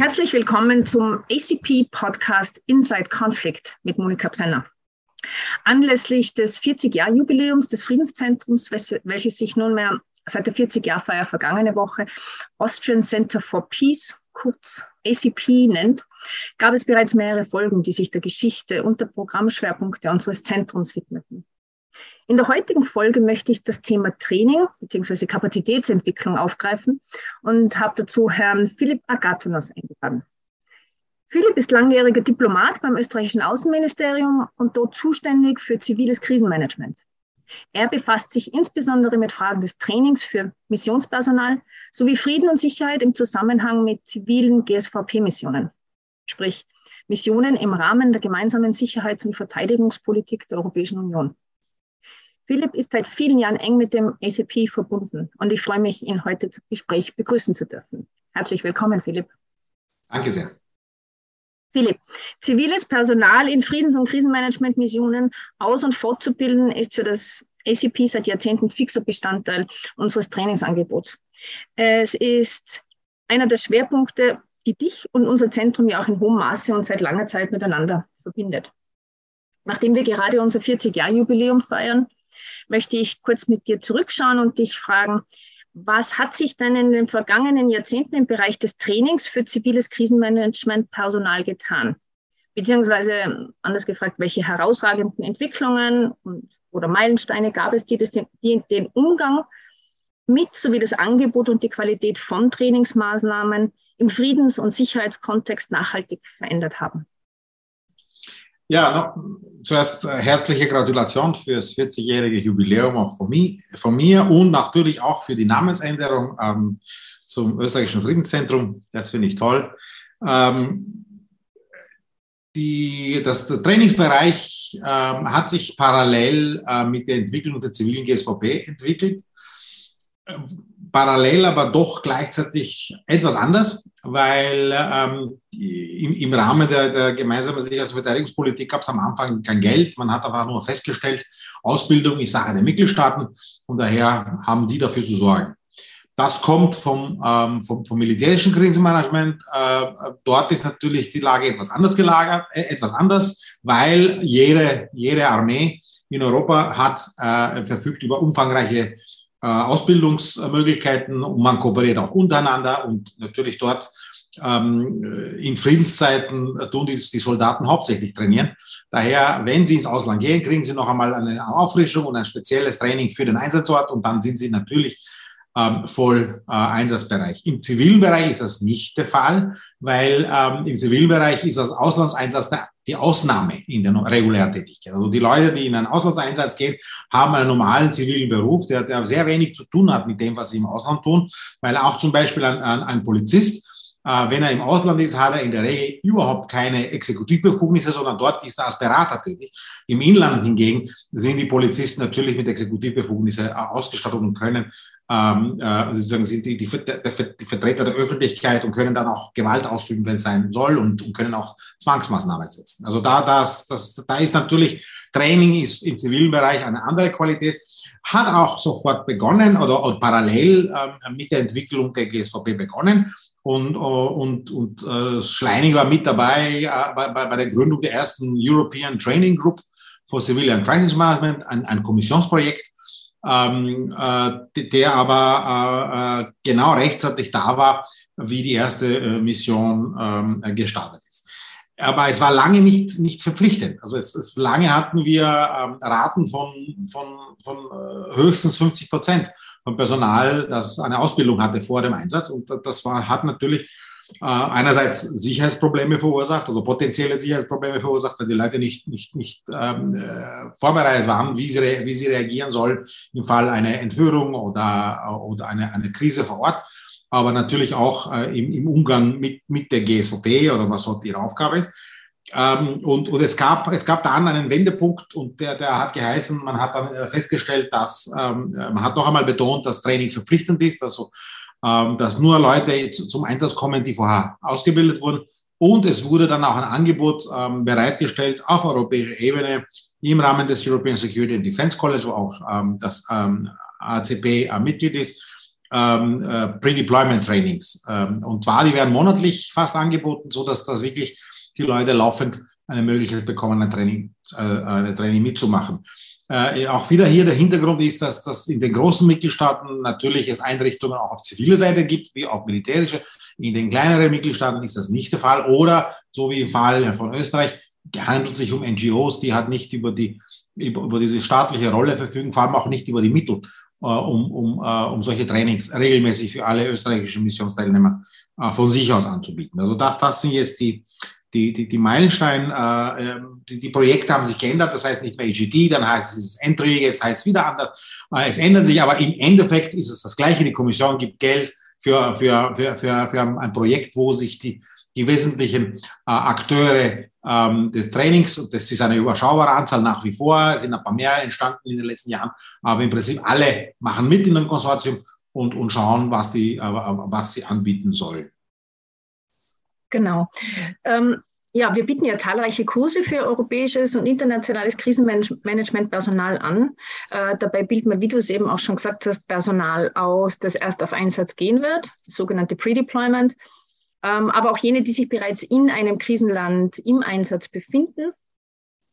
Herzlich willkommen zum ACP-Podcast Inside Conflict mit Monika Psenner. Anlässlich des 40-Jahr-Jubiläums des Friedenszentrums, welches sich nunmehr seit der 40-Jahr-Feier vergangene Woche Austrian Center for Peace, kurz ACP nennt, gab es bereits mehrere Folgen, die sich der Geschichte und der Programmschwerpunkte unseres Zentrums widmeten. In der heutigen Folge möchte ich das Thema Training bzw. Kapazitätsentwicklung aufgreifen und habe dazu Herrn Philipp Agatonos eingeladen. Philipp ist langjähriger Diplomat beim österreichischen Außenministerium und dort zuständig für ziviles Krisenmanagement. Er befasst sich insbesondere mit Fragen des Trainings für Missionspersonal sowie Frieden und Sicherheit im Zusammenhang mit zivilen GSVP-Missionen, sprich Missionen im Rahmen der gemeinsamen Sicherheits- und Verteidigungspolitik der Europäischen Union. Philipp ist seit vielen Jahren eng mit dem ACP verbunden und ich freue mich, ihn heute zum Gespräch begrüßen zu dürfen. Herzlich willkommen, Philipp. Danke sehr. Philipp, ziviles Personal in Friedens- und Krisenmanagementmissionen aus- und fortzubilden ist für das ACP seit Jahrzehnten fixer Bestandteil unseres Trainingsangebots. Es ist einer der Schwerpunkte, die dich und unser Zentrum ja auch in hohem Maße und seit langer Zeit miteinander verbindet. Nachdem wir gerade unser 40-Jahr-Jubiläum feiern, möchte ich kurz mit dir zurückschauen und dich fragen, was hat sich denn in den vergangenen Jahrzehnten im Bereich des Trainings für ziviles Krisenmanagement Personal getan? Beziehungsweise anders gefragt, welche herausragenden Entwicklungen und, oder Meilensteine gab es, die, das, die den Umgang mit sowie das Angebot und die Qualität von Trainingsmaßnahmen im Friedens- und Sicherheitskontext nachhaltig verändert haben? Ja, no, zuerst äh, herzliche Gratulation für das 40-jährige Jubiläum auch von, von, mir und natürlich auch für die Namensänderung ähm, zum österreichischen Friedenszentrum. Das finde ich toll. Ähm, die, das, der Trainingsbereich ähm, hat sich parallel äh, mit der Entwicklung der zivilen GSVP entwickelt. Parallel, aber doch gleichzeitig etwas anders, weil ähm, im, Rahmen der, der gemeinsamen Sicherheits- und Verteidigungspolitik gab es am Anfang kein Geld. Man hat aber nur festgestellt, Ausbildung ist Sache der Mitgliedstaaten und daher haben die dafür zu sorgen. Das kommt vom, ähm, vom, vom militärischen Krisenmanagement. Äh, dort ist natürlich die Lage etwas anders gelagert, äh, etwas anders, weil jede, jede Armee in Europa hat äh, verfügt über umfangreiche Ausbildungsmöglichkeiten und man kooperiert auch untereinander und natürlich dort ähm, in Friedenszeiten tun die, die Soldaten hauptsächlich trainieren. Daher, wenn sie ins Ausland gehen, kriegen sie noch einmal eine Auffrischung und ein spezielles Training für den Einsatzort und dann sind sie natürlich ähm, voll äh, Einsatzbereich. Im zivilen Bereich ist das nicht der Fall, weil ähm, im zivilen Bereich ist das Auslandseinsatz die Ausnahme in der regulären Tätigkeit. Also die Leute, die in einen Auslandseinsatz gehen, haben einen normalen zivilen Beruf, der, der sehr wenig zu tun hat mit dem, was sie im Ausland tun, weil auch zum Beispiel ein, ein, ein Polizist, wenn er im Ausland ist, hat er in der Regel überhaupt keine Exekutivbefugnisse, sondern dort ist er als Berater tätig. Im Inland hingegen sind die Polizisten natürlich mit Exekutivbefugnisse äh, ausgestattet und können ähm, äh, sozusagen sind die, die, die, Vertreter der Öffentlichkeit und können dann auch Gewalt ausüben, wenn es sein soll und, und können auch Zwangsmaßnahmen setzen. Also da, das, das, da ist natürlich Training ist im zivilen Bereich eine andere Qualität, hat auch sofort begonnen oder, oder parallel äh, mit der Entwicklung der GSVP begonnen. Und, äh, und, und äh, Schleining war mit dabei äh, bei, bei der Gründung der ersten European Training Group for Civilian Crisis Management, ein, ein Kommissionsprojekt, ähm, äh, der aber äh, äh, genau rechtzeitig da war, wie die erste äh, Mission ähm, gestartet ist. Aber es war lange nicht, nicht verpflichtend. Also es, es lange hatten wir ähm, Raten von, von, von äh, höchstens 50 Prozent vom Personal, das eine Ausbildung hatte vor dem Einsatz. Und das war, hat natürlich äh, einerseits Sicherheitsprobleme verursacht, also potenzielle Sicherheitsprobleme verursacht, weil die Leute nicht, nicht, nicht ähm, äh, vorbereitet waren, wie sie, wie sie reagieren sollen im Fall einer Entführung oder, oder eine, eine Krise vor Ort, aber natürlich auch äh, im, im Umgang mit, mit der GSVP oder was dort ihre Aufgabe ist. Ähm, und, und es gab, es gab dann einen Wendepunkt und der, der hat geheißen, man hat dann festgestellt, dass, ähm, man hat noch einmal betont, dass Training verpflichtend ist, also ähm, dass nur Leute zum Einsatz kommen, die vorher ausgebildet wurden. Und es wurde dann auch ein Angebot ähm, bereitgestellt auf europäischer Ebene im Rahmen des European Security and Defense College, wo auch ähm, das ähm, ACP äh, Mitglied ist, ähm, äh, Pre-Deployment-Trainings. Ähm, und zwar, die werden monatlich fast angeboten, so dass das wirklich die Leute laufend eine Möglichkeit bekommen, ein Training, äh, ein Training mitzumachen. Äh, auch wieder hier der Hintergrund ist, dass das in den großen Mitgliedstaaten natürlich es Einrichtungen auch auf ziviler Seite gibt, wie auch militärische. In den kleineren Mitgliedstaaten ist das nicht der Fall. Oder, so wie im Fall von Österreich, handelt sich um NGOs, die halt nicht über, die, über, über diese staatliche Rolle verfügen, vor allem auch nicht über die Mittel, äh, um, um, äh, um solche Trainings regelmäßig für alle österreichischen Missionsteilnehmer äh, von sich aus anzubieten. Also das, das sind jetzt die, die, die, die Meilenstein, äh, ähm, die, die Projekte haben sich geändert, das heißt nicht mehr EGD, dann heißt es Entry, jetzt heißt es wieder anders. Äh, es ändern sich, aber im Endeffekt ist es das Gleiche. Die Kommission gibt Geld für, für, für, für, für ein Projekt, wo sich die, die wesentlichen äh, Akteure ähm, des Trainings, und das ist eine überschaubare Anzahl nach wie vor, sind ein paar mehr entstanden in den letzten Jahren, aber im Prinzip alle machen mit in einem Konsortium und, und schauen, was, die, äh, was sie anbieten sollen. Genau. Ähm, ja, wir bieten ja zahlreiche Kurse für europäisches und internationales Krisenmanagement-Personal an. Äh, dabei bildet man, wie du es eben auch schon gesagt hast, Personal aus, das erst auf Einsatz gehen wird, das sogenannte Pre-Deployment, ähm, aber auch jene, die sich bereits in einem Krisenland im Einsatz befinden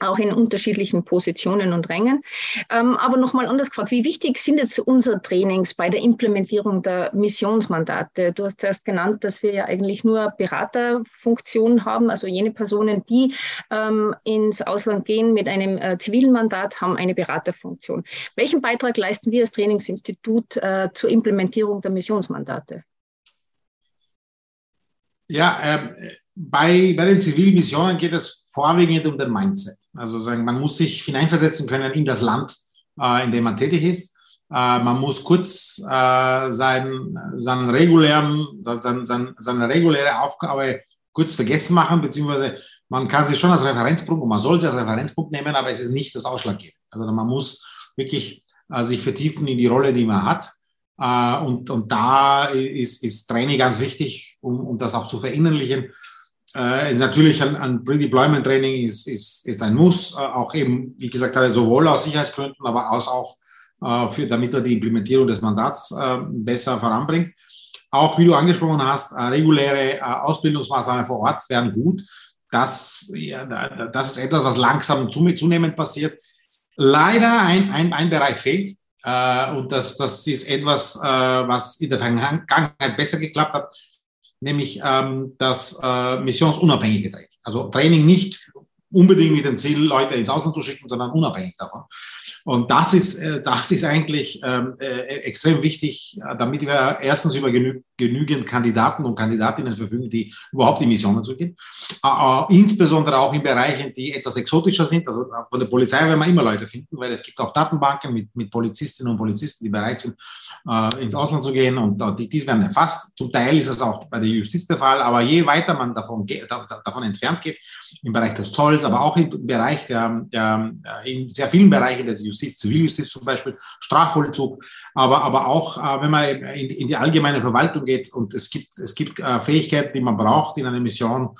auch in unterschiedlichen Positionen und Rängen. Ähm, aber nochmal anders gefragt, wie wichtig sind jetzt unsere Trainings bei der Implementierung der Missionsmandate? Du hast erst genannt, dass wir ja eigentlich nur Beraterfunktionen haben, also jene Personen, die ähm, ins Ausland gehen mit einem äh, zivilen Mandat, haben eine Beraterfunktion. Welchen Beitrag leisten wir als Trainingsinstitut äh, zur Implementierung der Missionsmandate? Ja, äh, bei, bei den zivilen Missionen geht es vorwiegend um den Mindset. Also sagen, man muss sich hineinversetzen können in das Land, äh, in dem man tätig ist. Äh, man muss kurz äh, sein, seinen regulären, sein, sein, seine reguläre Aufgabe kurz vergessen machen, beziehungsweise man kann sich schon als Referenzpunkt und man soll sie als Referenzpunkt nehmen, aber es ist nicht das Ausschlaggebende. Also man muss wirklich äh, sich vertiefen in die Rolle, die man hat. Äh, und, und da ist, ist Training ganz wichtig, um, um das auch zu verinnerlichen äh, natürlich ein, Pre-Deployment-Training ist, ist, ist ein Muss, äh, auch eben, wie gesagt habe, sowohl aus Sicherheitsgründen, aber auch äh, für, damit man die Implementierung des Mandats äh, besser voranbringt. Auch wie du angesprochen hast, äh, reguläre äh, Ausbildungsmaßnahmen vor Ort wären gut. Das, ja, das ist etwas, was langsam zunehmend passiert. Leider ein, ein, ein Bereich fehlt. Äh, und das, das ist etwas, was in der Vergangenheit besser geklappt hat nämlich ähm, das äh, missionsunabhängige Training. Also Training nicht unbedingt mit dem Ziel, Leute ins Ausland zu schicken, sondern unabhängig davon. Und das ist, äh, das ist eigentlich ähm, äh, extrem wichtig, äh, damit wir erstens über genü genügend Kandidaten und Kandidatinnen verfügen, die überhaupt in Missionen zu gehen. insbesondere auch in Bereichen, die etwas exotischer sind. Also von der Polizei werden wir immer Leute finden, weil es gibt auch Datenbanken mit, mit Polizistinnen und Polizisten, die bereit sind, ins Ausland zu gehen. Und die, die werden erfasst. Zum Teil ist es auch bei der Justiz der Fall. Aber je weiter man davon, davon entfernt geht, im Bereich des Zolls, aber auch im Bereich der, der in sehr vielen Bereichen der Justiz, Ziviljustiz zum Beispiel, Strafvollzug, aber, aber auch, äh, wenn man in, in, die allgemeine Verwaltung geht und es gibt, es gibt äh, Fähigkeiten, die man braucht in einer Mission.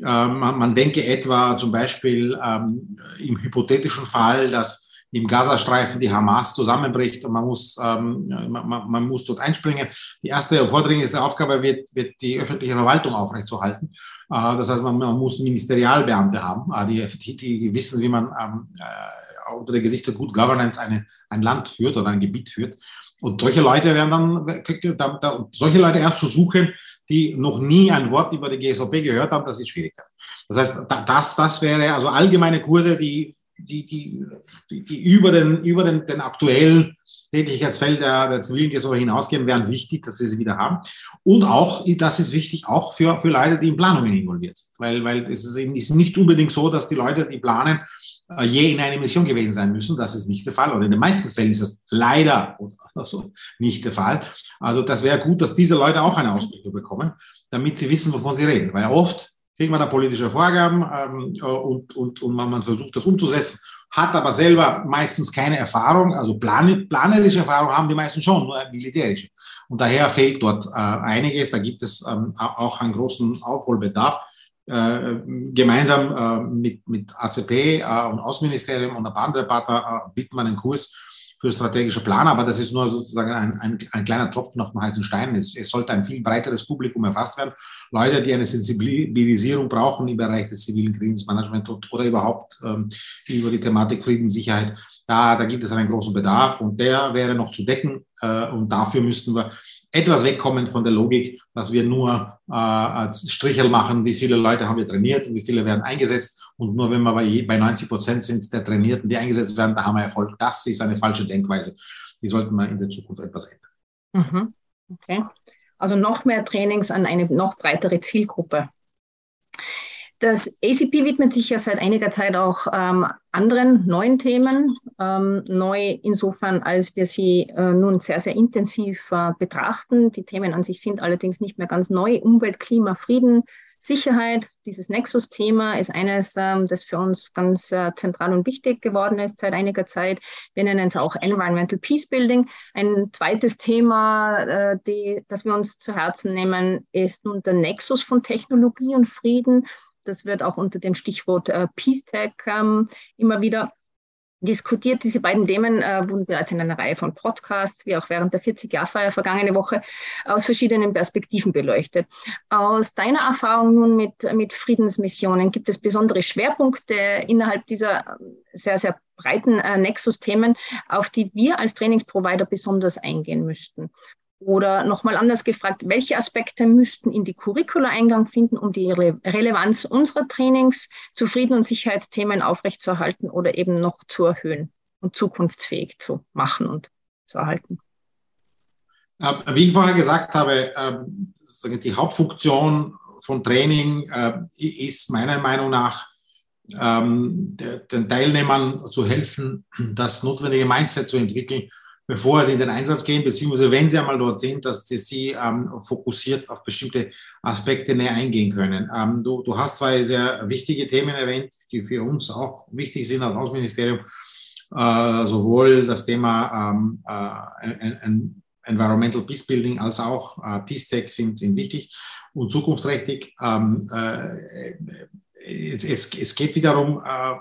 Äh, man, man denke etwa zum Beispiel ähm, im hypothetischen Fall, dass im Gazastreifen die Hamas zusammenbricht und man muss, ähm, man, man, muss dort einspringen. Die erste vordringendste Aufgabe wird, wird die öffentliche Verwaltung aufrechtzuerhalten. Äh, das heißt, man, man, muss Ministerialbeamte haben, äh, die, die, die, wissen, wie man ähm, äh, unter der Gesicht der Good Governance eine, ein Land führt oder ein Gebiet führt. Und solche Leute werden dann, da, da, solche Leute erst zu suchen, die noch nie ein Wort über die GSOP gehört haben, das wird schwierig. Das heißt, das, das wäre also allgemeine Kurse, die die, die, die über, den, über den, den aktuellen Tätigkeitsfeld der, der zivilen Gesorge hinausgehen, wären wichtig, dass wir sie wieder haben. Und auch, das ist wichtig, auch für, für Leute, die in Planungen involviert sind. Weil, weil es ist, ist nicht unbedingt so, dass die Leute, die planen, äh, je in einer Mission gewesen sein müssen. Das ist nicht der Fall. Oder in den meisten Fällen ist das leider so nicht der Fall. Also das wäre gut, dass diese Leute auch eine Ausbildung bekommen, damit sie wissen, wovon sie reden. Weil oft kriegt man da politische Vorgaben ähm, äh, und, und, und man, man versucht das umzusetzen, hat aber selber meistens keine Erfahrung, also plan, planerische Erfahrung haben die meisten schon, nur militärische. Und daher fehlt dort äh, einiges, da gibt es ähm, auch einen großen Aufholbedarf. Äh, gemeinsam äh, mit, mit ACP äh, und Außenministerium und ein paar andere Partner äh, bieten wir einen Kurs, für strategische Planer, aber das ist nur sozusagen ein, ein, ein kleiner Tropfen auf dem heißen Stein. Es, es, sollte ein viel breiteres Publikum erfasst werden. Leute, die eine Sensibilisierung brauchen im Bereich des zivilen Friedensmanagements oder überhaupt ähm, über die Thematik Frieden, Sicherheit. Da, da gibt es einen großen Bedarf und der wäre noch zu decken. Äh, und dafür müssten wir etwas wegkommen von der Logik, dass wir nur äh, als Strichel machen, wie viele Leute haben wir trainiert und wie viele werden eingesetzt. Und nur wenn wir bei, bei 90 Prozent sind der Trainierten, die eingesetzt werden, da haben wir Erfolg. Das ist eine falsche Denkweise. Die sollten wir in der Zukunft etwas ändern. Mhm. Okay. Also noch mehr Trainings an eine noch breitere Zielgruppe. Das ACP widmet sich ja seit einiger Zeit auch ähm, anderen neuen Themen. Ähm, neu insofern, als wir sie äh, nun sehr, sehr intensiv äh, betrachten. Die Themen an sich sind allerdings nicht mehr ganz neu. Umwelt, Klima, Frieden, Sicherheit, dieses Nexus-Thema ist eines, ähm, das für uns ganz äh, zentral und wichtig geworden ist seit einiger Zeit. Wir nennen es auch Environmental Peace Building. Ein zweites Thema, äh, die, das wir uns zu Herzen nehmen, ist nun der Nexus von Technologie und Frieden. Das wird auch unter dem Stichwort äh, Peace Tech ähm, immer wieder diskutiert. Diese beiden Themen äh, wurden bereits in einer Reihe von Podcasts, wie auch während der 40-Jahr-Feier vergangene Woche, aus verschiedenen Perspektiven beleuchtet. Aus deiner Erfahrung nun mit, mit Friedensmissionen, gibt es besondere Schwerpunkte innerhalb dieser sehr, sehr breiten äh, Nexus-Themen, auf die wir als Trainingsprovider besonders eingehen müssten? Oder nochmal anders gefragt, welche Aspekte müssten in die Curricula Eingang finden, um die Re Relevanz unserer Trainings zu Frieden- und Sicherheitsthemen aufrechtzuerhalten oder eben noch zu erhöhen und zukunftsfähig zu machen und zu erhalten? Wie ich vorher gesagt habe, ähm, die Hauptfunktion von Training äh, ist meiner Meinung nach, ähm, den Teilnehmern zu helfen, das notwendige Mindset zu entwickeln, bevor sie in den Einsatz gehen, beziehungsweise wenn sie einmal dort sind, dass sie, ähm, fokussiert auf bestimmte Aspekte näher eingehen können. Ähm, du, du hast zwei sehr wichtige Themen erwähnt, die für uns auch wichtig sind als Außenministerium. Äh, sowohl das Thema ähm, äh, Environmental Peace Building als auch äh, Peace Tech sind, sind wichtig und zukunftsträchtig. Ähm, äh, es, es, es, geht wiederum äh,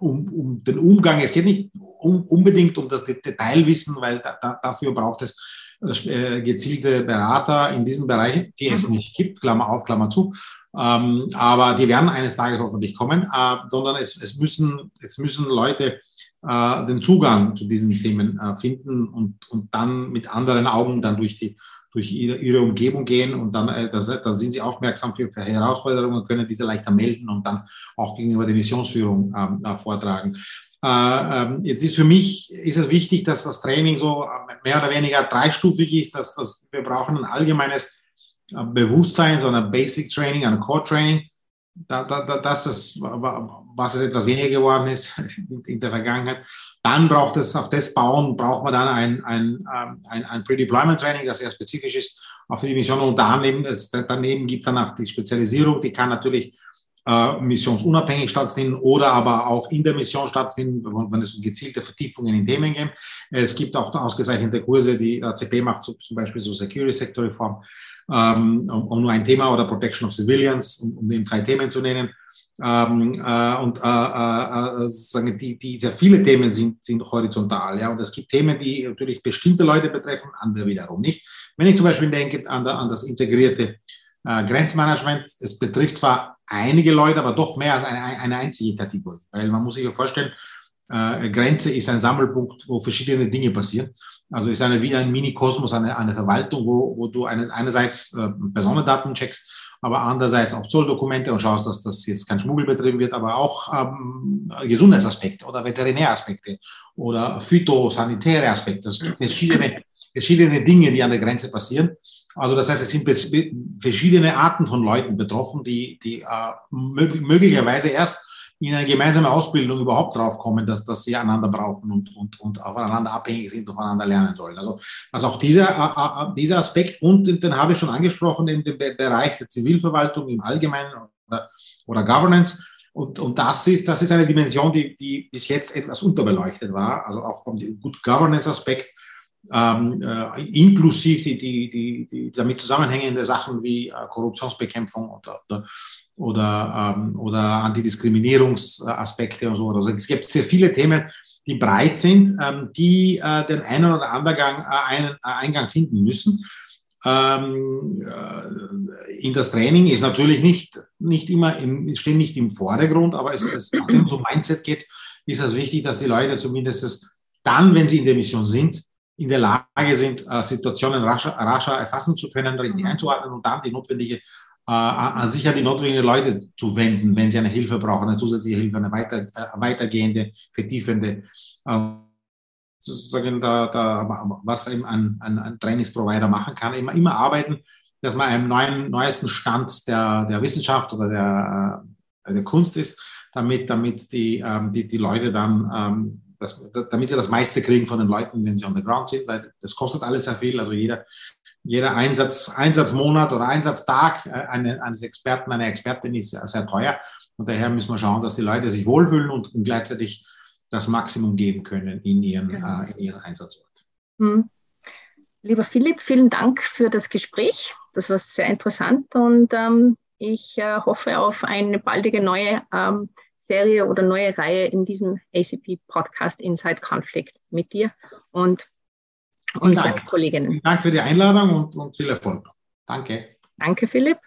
um, um den Umgang. Es geht nicht um, unbedingt um das Detailwissen, weil da, da, dafür braucht es äh, gezielte Berater in diesen Bereichen, die es mhm. nicht gibt, Klammer auf, Klammer zu. Ähm, aber die werden eines Tages hoffentlich kommen, äh, sondern es, es, müssen, es müssen Leute äh, den Zugang zu diesen Themen äh, finden und, und dann mit anderen Augen dann durch die durch ihre, ihre Umgebung gehen und dann, äh, das, dann sind sie aufmerksam für, für Herausforderungen, können diese leichter melden und dann auch gegenüber der Missionsführung ähm, äh, vortragen. Äh, ähm, jetzt ist für mich ist es wichtig, dass das Training so mehr oder weniger dreistufig ist, dass, dass wir brauchen ein allgemeines äh, Bewusstsein, so ein Basic Training, ein Core Training. Da, da, da, das ist, was es etwas weniger geworden ist in der Vergangenheit. Dann braucht es auf das bauen, braucht man dann ein, ein, ähm, ein, ein Pre-Deployment Training, das sehr spezifisch ist auf die Mission. Und daneben, es, daneben gibt es dann auch die Spezialisierung, die kann natürlich äh, missionsunabhängig stattfinden oder aber auch in der Mission stattfinden, wenn es um gezielte Vertiefungen in Themen geht. Es gibt auch ausgezeichnete Kurse, die ACP macht, zum Beispiel so Security Sector Reform, ähm, um, um, nur ein Thema oder Protection of Civilians, um, um eben zwei Themen zu nennen. Ähm, äh, und äh, äh, sagen die, die sehr viele Themen sind, sind horizontal. Ja? Und es gibt Themen, die natürlich bestimmte Leute betreffen, andere wiederum nicht. Wenn ich zum Beispiel denke an, an das integrierte äh, Grenzmanagement, es betrifft zwar einige Leute, aber doch mehr als eine, eine einzige Kategorie. Weil man muss sich ja vorstellen, äh, Grenze ist ein Sammelpunkt, wo verschiedene Dinge passieren. Also ist eine wie ein Mini-Kosmos, eine, eine Verwaltung, wo, wo du eine, einerseits äh, Personendaten checkst, aber andererseits auch Zolldokumente und schaust, dass das jetzt kein Schmuggel betrieben wird, aber auch ähm, Gesundheitsaspekte oder Veterinäraspekte oder phytosanitäre Aspekte. Es gibt verschiedene, verschiedene Dinge, die an der Grenze passieren. Also das heißt, es sind verschiedene Arten von Leuten betroffen, die, die äh, möglicherweise erst in eine gemeinsame Ausbildung überhaupt draufkommen, dass, dass sie einander brauchen und, und, und aufeinander abhängig sind und voneinander lernen sollen. Also, also auch dieser, dieser Aspekt und den, den habe ich schon angesprochen, in dem Bereich der Zivilverwaltung im Allgemeinen oder, oder Governance. Und, und das, ist, das ist eine Dimension, die, die bis jetzt etwas unterbeleuchtet war, also auch vom Good Governance-Aspekt ähm, äh, inklusive die, die, die, die damit zusammenhängende Sachen wie äh, Korruptionsbekämpfung oder, oder oder, ähm, oder Antidiskriminierungsaspekte und so. Also es gibt sehr viele Themen, die breit sind, ähm, die äh, den einen oder anderen Gang, äh, einen, äh, Eingang finden müssen. Ähm, äh, in das Training ist natürlich nicht, nicht immer im, steht nicht im Vordergrund, aber es, es, wenn es um Mindset geht, ist es wichtig, dass die Leute zumindest dann, wenn sie in der Mission sind, in der Lage sind, äh, Situationen rascher, rascher erfassen zu können, richtig mhm. einzuordnen und dann die notwendige äh, an sich an die notwendigen Leute zu wenden, wenn sie eine Hilfe brauchen, eine zusätzliche Hilfe, eine weiter, äh, weitergehende, vertiefende, äh, sozusagen da, da, was eben ein, ein, ein Trainingsprovider machen kann, immer, immer arbeiten, dass man einem neuen, neuesten Stand der, der Wissenschaft oder der, äh, der Kunst ist, damit, damit die, ähm, die, die Leute dann ähm, das, damit wir das meiste kriegen von den Leuten, wenn sie on the ground sind, weil das kostet alles sehr viel. Also jeder, jeder Einsatz, Einsatzmonat oder Einsatztag äh, eines Experten, einer Expertin ist sehr, sehr teuer. Und daher müssen wir schauen, dass die Leute sich wohlfühlen und gleichzeitig das Maximum geben können in ihren, genau. äh, in ihren Einsatzort. Hm. Lieber Philipp, vielen Dank für das Gespräch. Das war sehr interessant und ähm, ich äh, hoffe auf eine baldige neue ähm, Serie oder neue Reihe in diesem ACP-Podcast Inside Conflict mit dir und unseren Kolleginnen. Danke für die Einladung und, und viel Erfolg. Danke. Danke, Philipp.